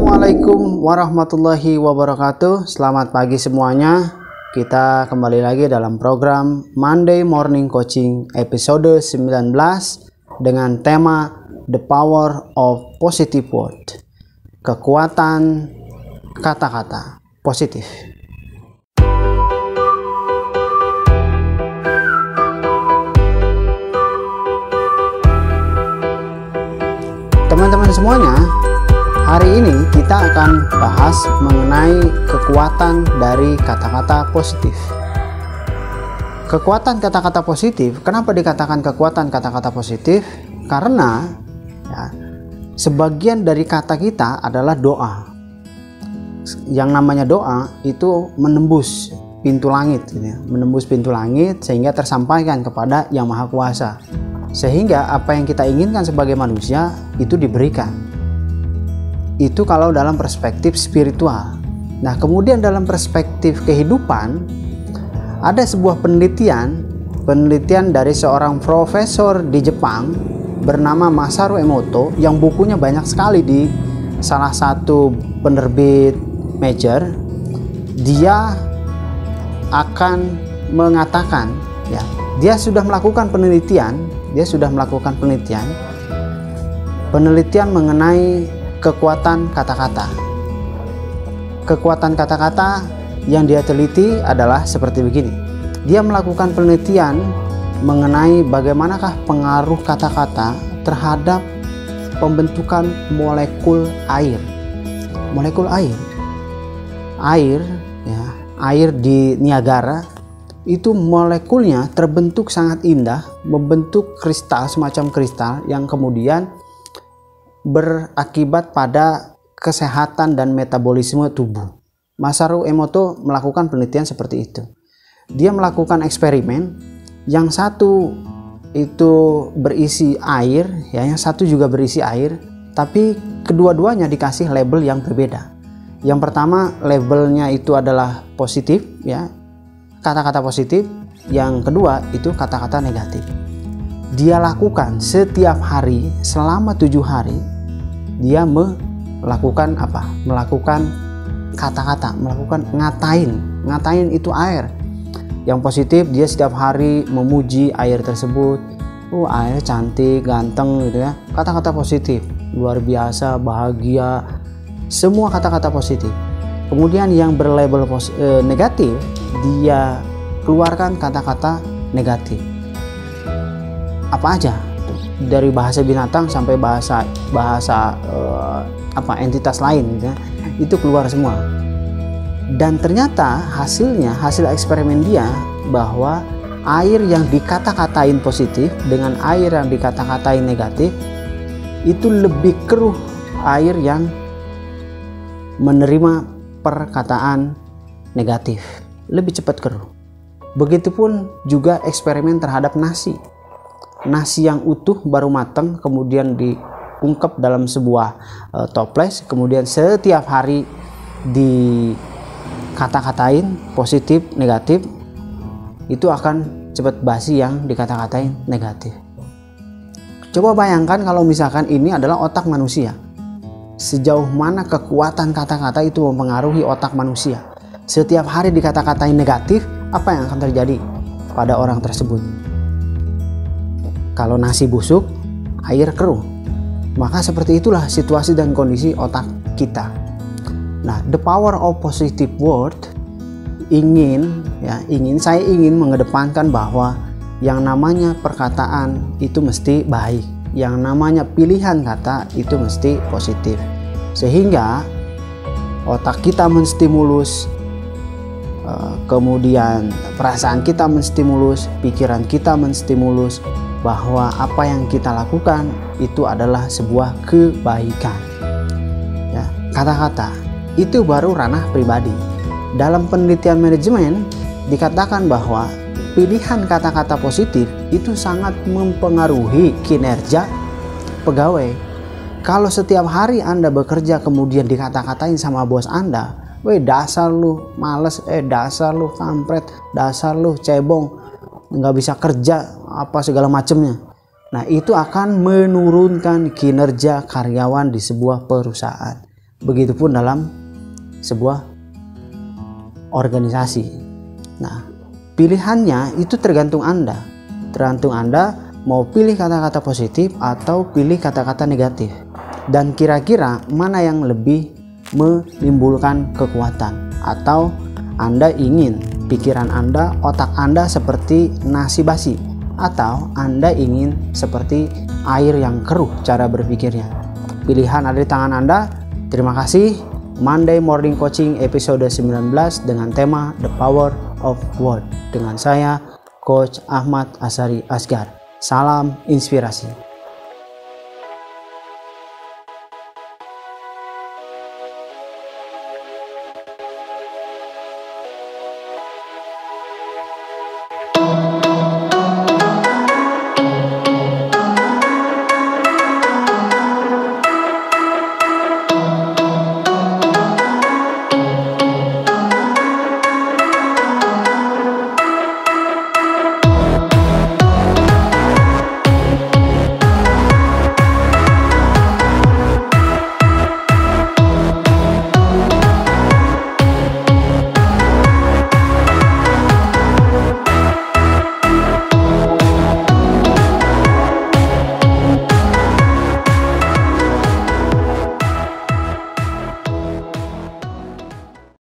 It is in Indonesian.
Assalamualaikum warahmatullahi wabarakatuh. Selamat pagi semuanya. Kita kembali lagi dalam program Monday Morning Coaching episode 19 dengan tema The Power of Positive Word. Kekuatan kata-kata positif. Teman-teman semuanya, Hari ini kita akan bahas mengenai kekuatan dari kata-kata positif. Kekuatan kata-kata positif, kenapa dikatakan kekuatan kata-kata positif? Karena ya, sebagian dari kata kita adalah doa. Yang namanya doa itu menembus pintu langit, gitu ya. menembus pintu langit sehingga tersampaikan kepada Yang Maha Kuasa. Sehingga apa yang kita inginkan sebagai manusia itu diberikan itu kalau dalam perspektif spiritual. Nah, kemudian dalam perspektif kehidupan ada sebuah penelitian, penelitian dari seorang profesor di Jepang bernama Masaru Emoto yang bukunya banyak sekali di salah satu penerbit major. Dia akan mengatakan ya, dia sudah melakukan penelitian, dia sudah melakukan penelitian penelitian mengenai kekuatan kata-kata. Kekuatan kata-kata yang dia teliti adalah seperti begini. Dia melakukan penelitian mengenai bagaimanakah pengaruh kata-kata terhadap pembentukan molekul air. Molekul air. Air ya, air di Niagara itu molekulnya terbentuk sangat indah, membentuk kristal semacam kristal yang kemudian berakibat pada kesehatan dan metabolisme tubuh. Masaru Emoto melakukan penelitian seperti itu. Dia melakukan eksperimen yang satu itu berisi air, ya yang satu juga berisi air, tapi kedua-duanya dikasih label yang berbeda. Yang pertama labelnya itu adalah positif, ya kata-kata positif. Yang kedua itu kata-kata negatif dia lakukan setiap hari selama tujuh hari dia melakukan apa? Melakukan kata-kata melakukan ngatain. Ngatain itu air. Yang positif dia setiap hari memuji air tersebut. Oh air cantik ganteng gitu ya. Kata-kata positif luar biasa bahagia. Semua kata-kata positif. Kemudian yang berlabel e, negatif dia keluarkan kata-kata negatif apa aja? Dari bahasa binatang sampai bahasa bahasa uh, apa entitas lain gitu ya, itu keluar semua. Dan ternyata hasilnya hasil eksperimen dia bahwa air yang dikata-katain positif dengan air yang dikata-katain negatif itu lebih keruh air yang menerima perkataan negatif. Lebih cepat keruh. Begitupun juga eksperimen terhadap nasi nasi yang utuh baru matang kemudian diungkep dalam sebuah uh, toples. Kemudian setiap hari dikata-katain positif negatif itu akan cepat basi yang dikata-katain negatif. Coba bayangkan kalau misalkan ini adalah otak manusia. Sejauh mana kekuatan kata-kata itu mempengaruhi otak manusia? Setiap hari dikata-katain negatif apa yang akan terjadi pada orang tersebut kalau nasi busuk, air keruh. Maka seperti itulah situasi dan kondisi otak kita. Nah, the power of positive word ingin ya, ingin saya ingin mengedepankan bahwa yang namanya perkataan itu mesti baik. Yang namanya pilihan kata itu mesti positif. Sehingga otak kita menstimulus eh, kemudian perasaan kita menstimulus, pikiran kita menstimulus, bahwa apa yang kita lakukan itu adalah sebuah kebaikan. Ya, kata-kata itu baru ranah pribadi. Dalam penelitian manajemen dikatakan bahwa pilihan kata-kata positif itu sangat mempengaruhi kinerja pegawai. Kalau setiap hari Anda bekerja kemudian dikata-katain sama bos Anda, "Weh, dasar lu males, eh dasar lu kampret, dasar lu cebong." Nggak bisa kerja apa segala macamnya. Nah itu akan menurunkan kinerja karyawan di sebuah perusahaan. Begitupun dalam sebuah organisasi. Nah, pilihannya itu tergantung Anda. Tergantung Anda mau pilih kata-kata positif atau pilih kata-kata negatif. Dan kira-kira mana yang lebih menimbulkan kekuatan atau Anda ingin pikiran Anda, otak Anda seperti nasi basi atau Anda ingin seperti air yang keruh cara berpikirnya. Pilihan ada di tangan Anda. Terima kasih. Monday Morning Coaching episode 19 dengan tema The Power of Word dengan saya Coach Ahmad Asari Asgar. Salam inspirasi.